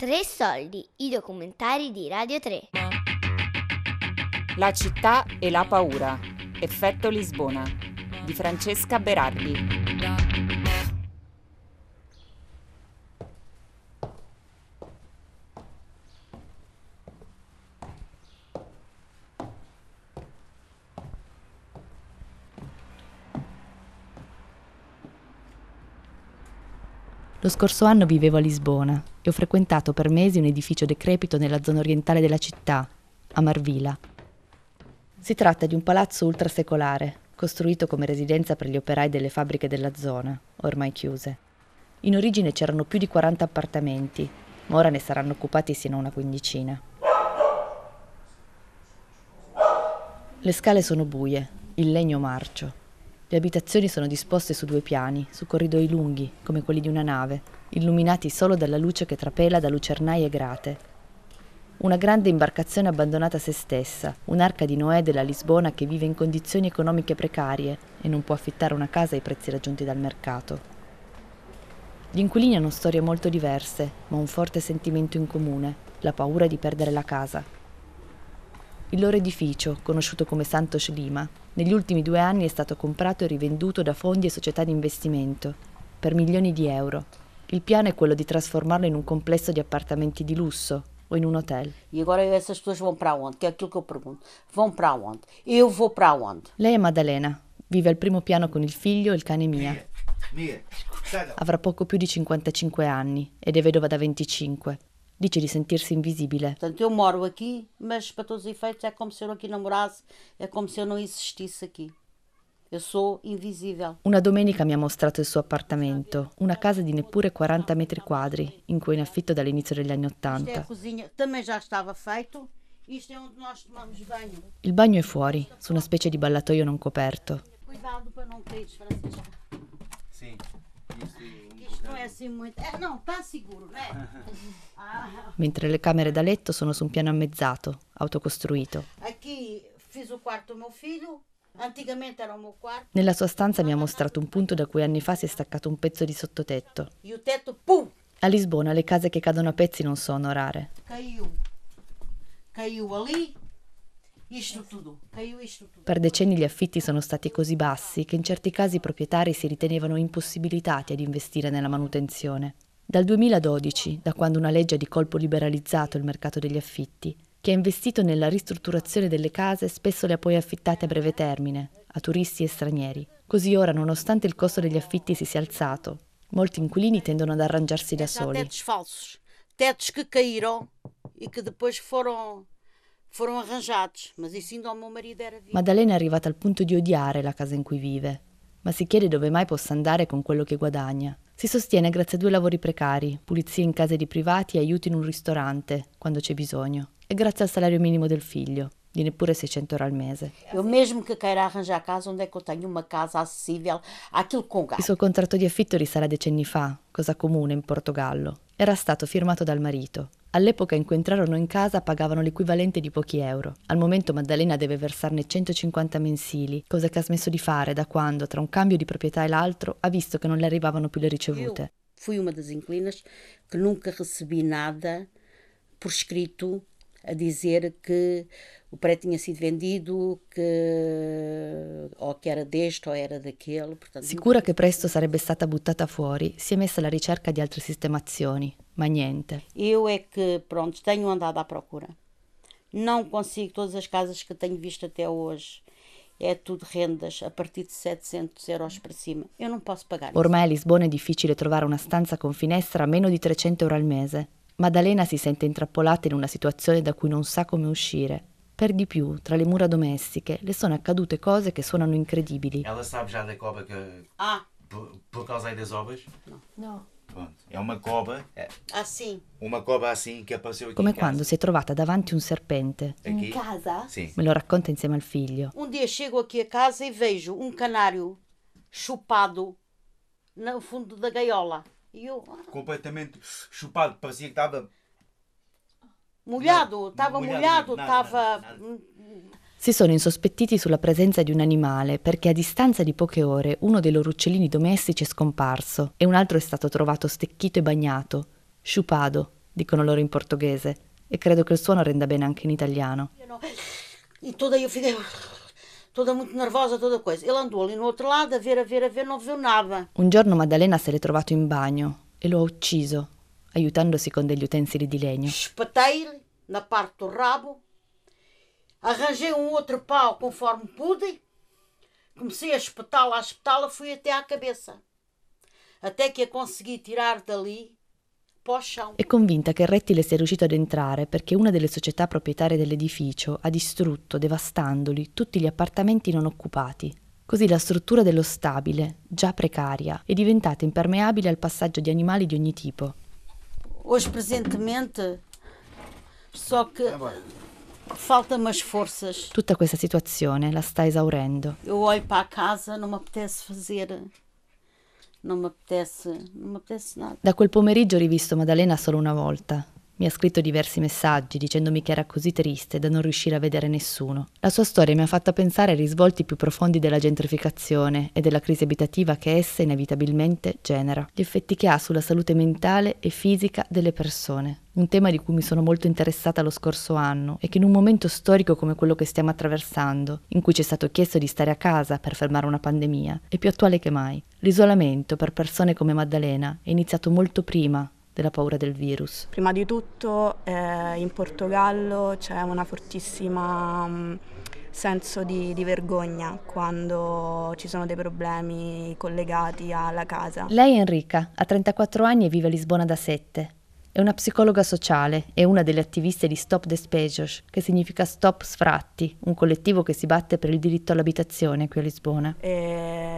Tre soldi, i documentari di Radio 3. La città e la paura. Effetto Lisbona di Francesca Berardi. Lo scorso anno vivevo a Lisbona e ho frequentato per mesi un edificio decrepito nella zona orientale della città, a Marvila. Si tratta di un palazzo ultrasecolare, costruito come residenza per gli operai delle fabbriche della zona, ormai chiuse. In origine c'erano più di 40 appartamenti, ma ora ne saranno occupati sino a una quindicina. Le scale sono buie, il legno marcio. Le abitazioni sono disposte su due piani, su corridoi lunghi, come quelli di una nave, illuminati solo dalla luce che trapela da lucernaie grate. Una grande imbarcazione abbandonata a se stessa, un'arca di Noè della Lisbona che vive in condizioni economiche precarie e non può affittare una casa ai prezzi raggiunti dal mercato. Gli inquilini hanno storie molto diverse, ma un forte sentimento in comune, la paura di perdere la casa. Il loro edificio, conosciuto come Santos Lima, negli ultimi due anni è stato comprato e rivenduto da fondi e società di investimento per milioni di euro. Il piano è quello di trasformarlo in un complesso di appartamenti di lusso o in un hotel. E agora essas pessoas vão para onde? Que é aquilo que eu pergunto. Vão para onde? Eu vou para onde? Lei è Maddalena, vive al primo piano con il figlio e il cane Mia. Avrà poco più di 55 anni ed è vedova da 25. Dice di sentirsi invisibile. Portanto, eu moro aqui, mas para todos os efeitos é como se eu aqui não morasse, é como se eu não existisse aqui. Eu sou invisível. Una domenica mi ha mostrato il suo appartamento, una casa di neppure 40 metri quadri, in cui è in affitto dall'inizio degli anni Isto é a Ottanta. cozinha, também já estava feito. Isto é onde nós tomamos banho. Il bagno è fuori, su una specie di ballatoio non coperto. Cuidado para não cair, Francisco. Sim. mentre le camere da letto sono su un piano ammezzato, autocostruito. Nella sua stanza mi ha mostrato un punto da cui anni fa si è staccato un pezzo di sottotetto. E! A Lisbona le case che cadono a pezzi non sono rare. Caiu. Caiu ali. Per decenni gli affitti sono stati così bassi che in certi casi i proprietari si ritenevano impossibilitati ad investire nella manutenzione. Dal 2012, da quando una legge ha di colpo liberalizzato il mercato degli affitti, chi ha investito nella ristrutturazione delle case spesso le ha poi affittate a breve termine, a turisti e stranieri. Così ora, nonostante il costo degli affitti si sia alzato, molti inquilini tendono ad arrangiarsi da soli. tetos falsos. Tetos que caíram e que depois foram, foram arranjados. Mas isso ainda ao meu marido era vivo. Maddalena è arrivata al punto di odiare la casa in cui vive, ma si chiede dove mai possa andare con quello che guadagna. Si sostiene grazie a due lavori precari, pulizie in case di privati e aiuti in un ristorante, quando c'è bisogno, e grazie al salario minimo del figlio, di neppure 600 euro al mese. Eu mesmo que queira arranjar casa, onde eu tenho uma casa acessível àquilo com Il suo contratto di affitto risale a decenni fa, cosa comune in Portogallo. Era stato firmato dal marito. All'epoca in cui entrarono in casa pagavano l'equivalente di pochi euro. Al momento Maddalena deve versarne 150 mensili, cosa che ha smesso di fare da quando, tra un cambio di proprietà e l'altro, ha visto che non le arrivavano più le ricevute. Eu fui uma das inquilinas que nunca recebi nada por escrito a dizer que o prédio tinha sido vendido, que ou que era deste ou era daquele. Portanto, Sicura che presto sarebbe stata buttata fuori, si è messa alla ricerca di altre sistemazioni, Eu é que, pronto, tenho andado à procura. Não consigo, todas as casas que tenho visto até hoje, é tudo rendas a partir de 700 euros para cima. Eu não posso pagar. Ormai a Lisbona è difficile trovare una stanza con finestra a meno di 300 euro al mese. Maddalena si sente intrappolata in una situazione da cui non sa come uscire. Per di più, tra le mura domestiche, le sono accadute cose che suonano incredibili. Ela sabe já da cobra que. Ah, Por, por causa aí das obras? No. Pronto. É uma cobra. É assim. uma cobra assim que apareceu aqui Come em casa. quando si è trovata davanti un serpente. Aqui. casa? Sim. Me lo racconta insieme al figlio. Um dia chego aqui a casa e vejo um canário chupado no fundo da gaiola. E eu, ah, Completamente chupado. Parecia que estava. molhado, estava molhado, molhado, nada, estava. Si sono insospettiti sulla presenza di un animale perché a distanza di poche ore uno dei loro uccellini domestici è scomparso e un altro è stato trovato stecchito e bagnato, sciupado, dicono loro in portoghese, e credo che il suono renda bene anche in italiano. E toda eu fiquei toda muito nervosa, toda coisa. Ele andou ali no outro lado a ver, a ver, a ver, non viu nada. Un giorno Maddalena se l'è trovato in bagno e lo ha ucciso, aiutandosi con degli utensili di legno. Espetei-lhe na parte do rabo, arranjei um outro pau conforme pude, comecei a espetá-la, a espetá-la, fui até à cabeça. Até que a consegui tirar dali. È convinta che il rettile sia riuscito ad entrare perché una delle società proprietarie dell'edificio ha distrutto, devastandoli, tutti gli appartamenti non occupati. Così la struttura dello stabile, già precaria, è diventata impermeabile al passaggio di animali di ogni tipo. Hoje, presentemente, só que. Tutta questa situazione la sta esaurendo. Eu olho para a casa, não me apetece fazer. Não me apetece, não me apetece nada. Da quel pomeriggio ho rivisto Maddalena solo una volta. Mi ha scritto diversi messaggi dicendomi che era così triste da non riuscire a vedere nessuno. La sua storia mi ha fatto pensare ai risvolti più profondi della gentrificazione e della crisi abitativa che essa inevitabilmente genera, gli effetti che ha sulla salute mentale e fisica delle persone. Un tema di cui mi sono molto interessata lo scorso anno e che in un momento storico come quello che stiamo attraversando, in cui ci è stato chiesto di stare a casa per fermare una pandemia, è più attuale che mai. L'isolamento per persone come Maddalena è iniziato molto prima della paura del virus. Prima di tutto eh, in Portogallo c'è una fortissima mh, senso di, di vergogna quando ci sono dei problemi collegati alla casa. Lei è Enrica, ha 34 anni e vive a Lisbona da 7. È una psicologa sociale e una delle attiviste di Stop Despejos, che significa Stop Sfratti, un collettivo che si batte per il diritto all'abitazione qui a Lisbona. E,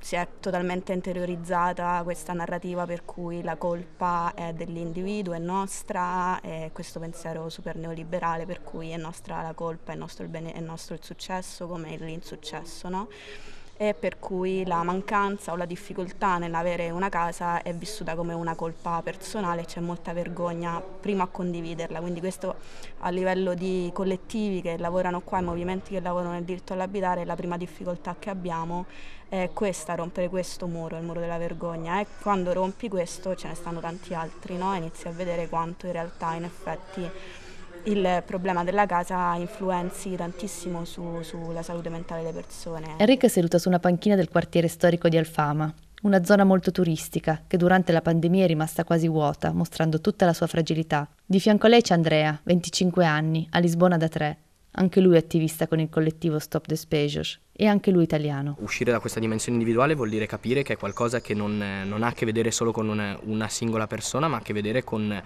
si è totalmente interiorizzata questa narrativa per cui la colpa è dell'individuo, è nostra, e questo pensiero super neoliberale per cui è nostra la colpa, è nostro il, bene, è nostro il successo come l'insuccesso, no? E per cui la mancanza o la difficoltà nell'avere una casa è vissuta come una colpa personale, c'è molta vergogna prima a condividerla, quindi questo a livello di collettivi che lavorano qua, i movimenti che lavorano nel diritto all'abitare, la prima difficoltà che abbiamo è questa, rompere questo muro, il muro della vergogna e quando rompi questo ce ne stanno tanti altri, no? inizi a vedere quanto in realtà in effetti il problema della casa influenzi tantissimo su, sulla salute mentale delle persone. Enrica è seduta su una panchina del quartiere storico di Alfama, una zona molto turistica che durante la pandemia è rimasta quasi vuota, mostrando tutta la sua fragilità. Di fianco a lei c'è Andrea, 25 anni, a Lisbona da tre. Anche lui è attivista con il collettivo Stop Despejos e anche lui italiano. Uscire da questa dimensione individuale vuol dire capire che è qualcosa che non, non ha a che vedere solo con una, una singola persona, ma ha a che vedere con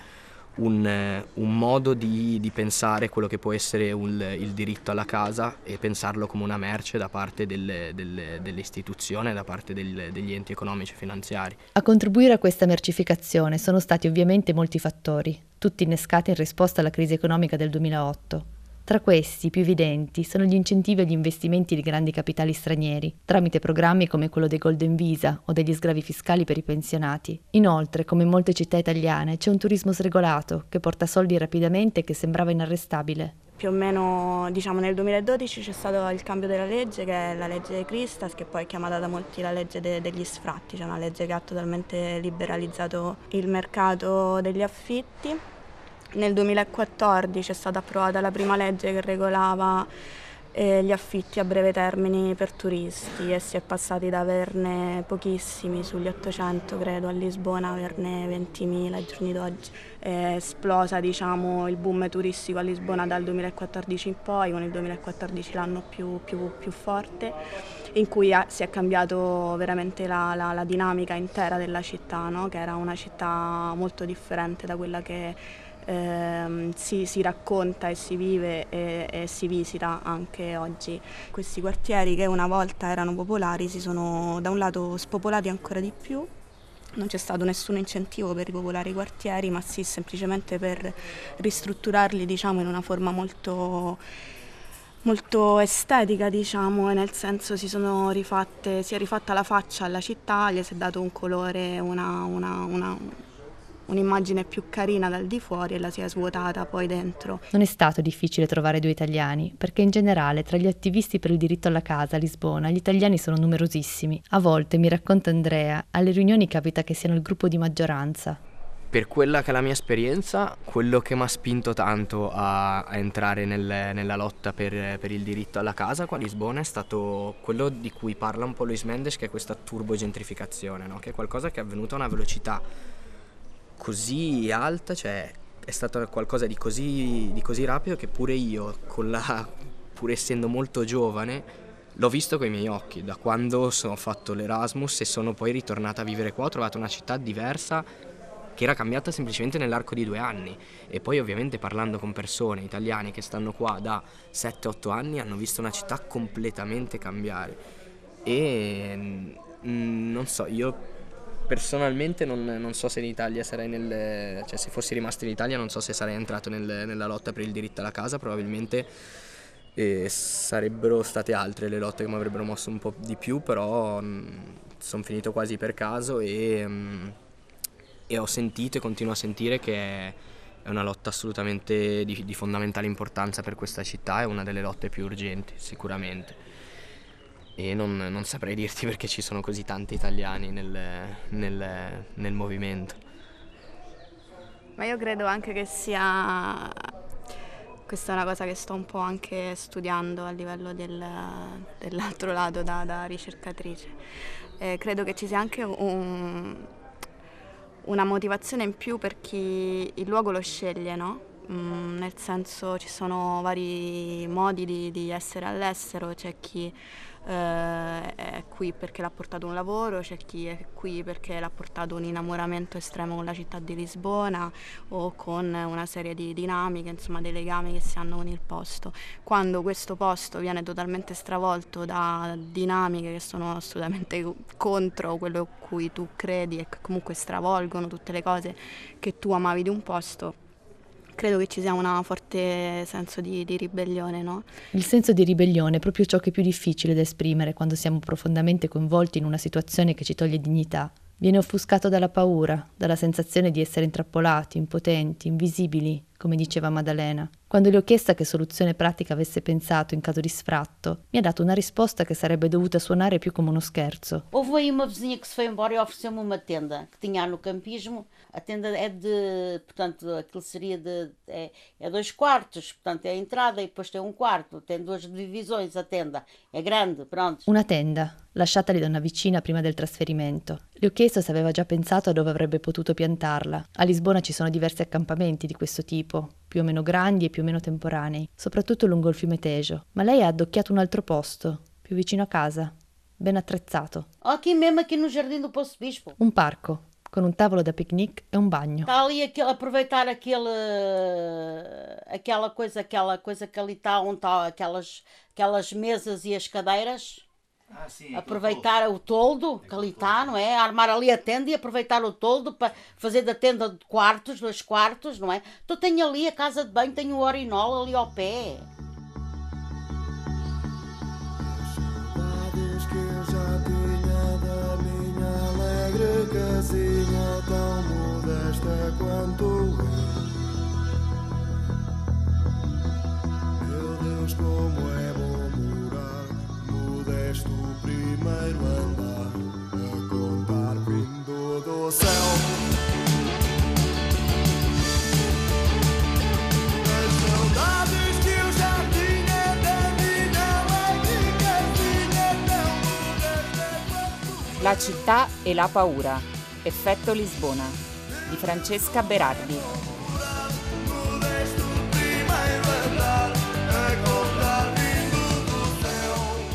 un, un modo di, di, pensare quello che può essere un, il diritto alla casa e pensarlo come una merce da parte delle, delle, dell'istituzione, da parte del, degli enti economici e finanziari. A contribuire a questa mercificazione sono stati ovviamente molti fattori, tutti innescati in risposta alla crisi economica del 2008. Tra questi, i più evidenti, sono gli incentivi agli investimenti di grandi capitali stranieri, tramite programmi come quello dei Golden Visa o degli sgravi fiscali per i pensionati. Inoltre, come in molte città italiane, c'è un turismo sregolato che porta soldi rapidamente e che sembrava inarrestabile. Più o meno diciamo, nel 2012 c'è stato il cambio della legge, che è la legge Cristas, che poi è chiamata da molti la legge de- degli sfratti, cioè una legge che ha totalmente liberalizzato il mercato degli affitti nel 2014 è stata approvata la prima legge che regolava eh, gli affitti a breve termine per turisti e si è passati da averne pochissimi, sugli 800 credo, a Lisbona averne 20.000 ai giorni d'oggi. È esplosa diciamo, il boom turistico a Lisbona dal 2014 in poi, con il 2014 l'anno più, più, più forte, in cui si è cambiato veramente la, la, la dinamica intera della città, no? che era una città molto differente da quella che ehm, si, si, racconta e si vive e, e, si visita anche oggi. Questi quartieri che una volta erano popolari si sono da un lato spopolati ancora di più non c'è stato nessun incentivo per ripopolare i quartieri, ma sì semplicemente per ristrutturarli diciamo, in una forma molto, molto estetica, diciamo, nel senso si, rifatte, si è rifatta la faccia alla città, gli si è dato un colore, una, una, una un'immagine più carina dal di fuori e la si è svuotata poi dentro. Non è stato difficile trovare due italiani, perché in generale tra gli attivisti per il diritto alla casa a Lisbona gli italiani sono numerosissimi. A volte, mi racconta Andrea, alle riunioni capita che siano il gruppo di maggioranza. per quella che è la mia esperienza, quello che mi ha spinto tanto a, a entrare nel, nella lotta per, per, il diritto alla casa qua a Lisbona è stato quello di cui parla un po' Luis Mendes, che è questa turbogentrificazione, no? che è qualcosa che è avvenuto a una velocità così alta, cioè è stato qualcosa di così, di così rapido che pure io, la, pur essendo molto giovane, l'ho visto con i miei occhi. Da quando ho fatto l'Erasmus e sono poi ritornata a vivere qua, ho trovato una città diversa che era cambiata semplicemente nell'arco di due anni e poi ovviamente parlando con persone italiane che stanno qua da 7-8 anni hanno visto una città completamente cambiare e mm, non so, io personalmente non, non, so se in Italia sarei nel... cioè se fossi rimasto in Italia non so se sarei entrato nel, nella lotta per il diritto alla casa, probabilmente eh, sarebbero state altre le lotte che mi avrebbero mosso un po' di più, però mm, sono finito quasi per caso e... Mm, e ho sentito e continuo a sentire che è una lotta assolutamente di, di, fondamentale importanza per questa città, è una delle lotte più urgenti sicuramente. E non, non saprei dirti perché ci sono così tanti italiani nel, nel, nel movimento. Ma io credo anche che sia questa è una cosa che sto un po' anche studiando a livello del, dell'altro lato da, da ricercatrice. Eh, credo che ci sia anche un, una motivazione in più per chi il luogo lo sceglie, no? Mm, nel senso ci sono vari modi di, di essere all'estero, c'è chi eh, è qui perché l'ha portato un lavoro, c'è chi è qui perché l'ha portato un innamoramento estremo con la città di Lisbona o con una serie di dinamiche, insomma dei legami che si hanno con il posto. Quando questo posto viene totalmente stravolto da dinamiche che sono assolutamente contro quello a cui tu credi e che comunque stravolgono tutte le cose che tu amavi di un posto, credo che ci sia un forte senso di, di, ribellione. No? Il senso di ribellione è proprio ciò che è più difficile da esprimere quando siamo profondamente coinvolti in una situazione che ci toglie dignità. Viene offuscato dalla paura, dalla sensazione di essere intrappolati, impotenti, invisibili, come diceva Maddalena. Quando le ho chiesta che soluzione pratica avesse pensato in caso di sfratto, mi ha dato una risposta che sarebbe dovuta suonare più come uno scherzo. Houve aí uma vizinha que se foi embora e ofereceu-me uma tenda que tinha no campismo. A tenda é de, portanto, aquilo seria de, é, é dois quartos, portanto, é a entrada e depois tem um quarto, tem duas divisões a tenda, è grande, pronto. Una tenda, lasciatali da una vicina prima del trasferimento. Le ho chiesto se aveva già pensato a dove avrebbe potuto piantarla. A Lisbona ci sono diversi accampamenti di questo tipo, più o meno grandi e più o meno temporanei, soprattutto lungo il fiume Tejo. Ma lei ha addocchiato un altro posto, più vicino a casa, ben attrezzato. Aqui mesmo, aqui no Jardim do Poço Bispo. Un parco, con un tavolo da picnic e un bagno. Está ali aquele, aproveitar aquele, aquela coisa, aquela coisa que ali está, onde está aquelas, aquelas mesas e as cadeiras. Ah, sim, aproveitar o toldo que ali está, não é? Armar ali a tenda e aproveitar o toldo para fazer da tenda de quartos, dois quartos, não é? Então tenho ali a casa de banho, tenho o orinol ali ao pé. casinha tão modesta quanto eu. Meu Deus, como é modesto primeiro andar a contar vindo do céu. La città e la paura. Effetto Lisbona di Francesca Berardi.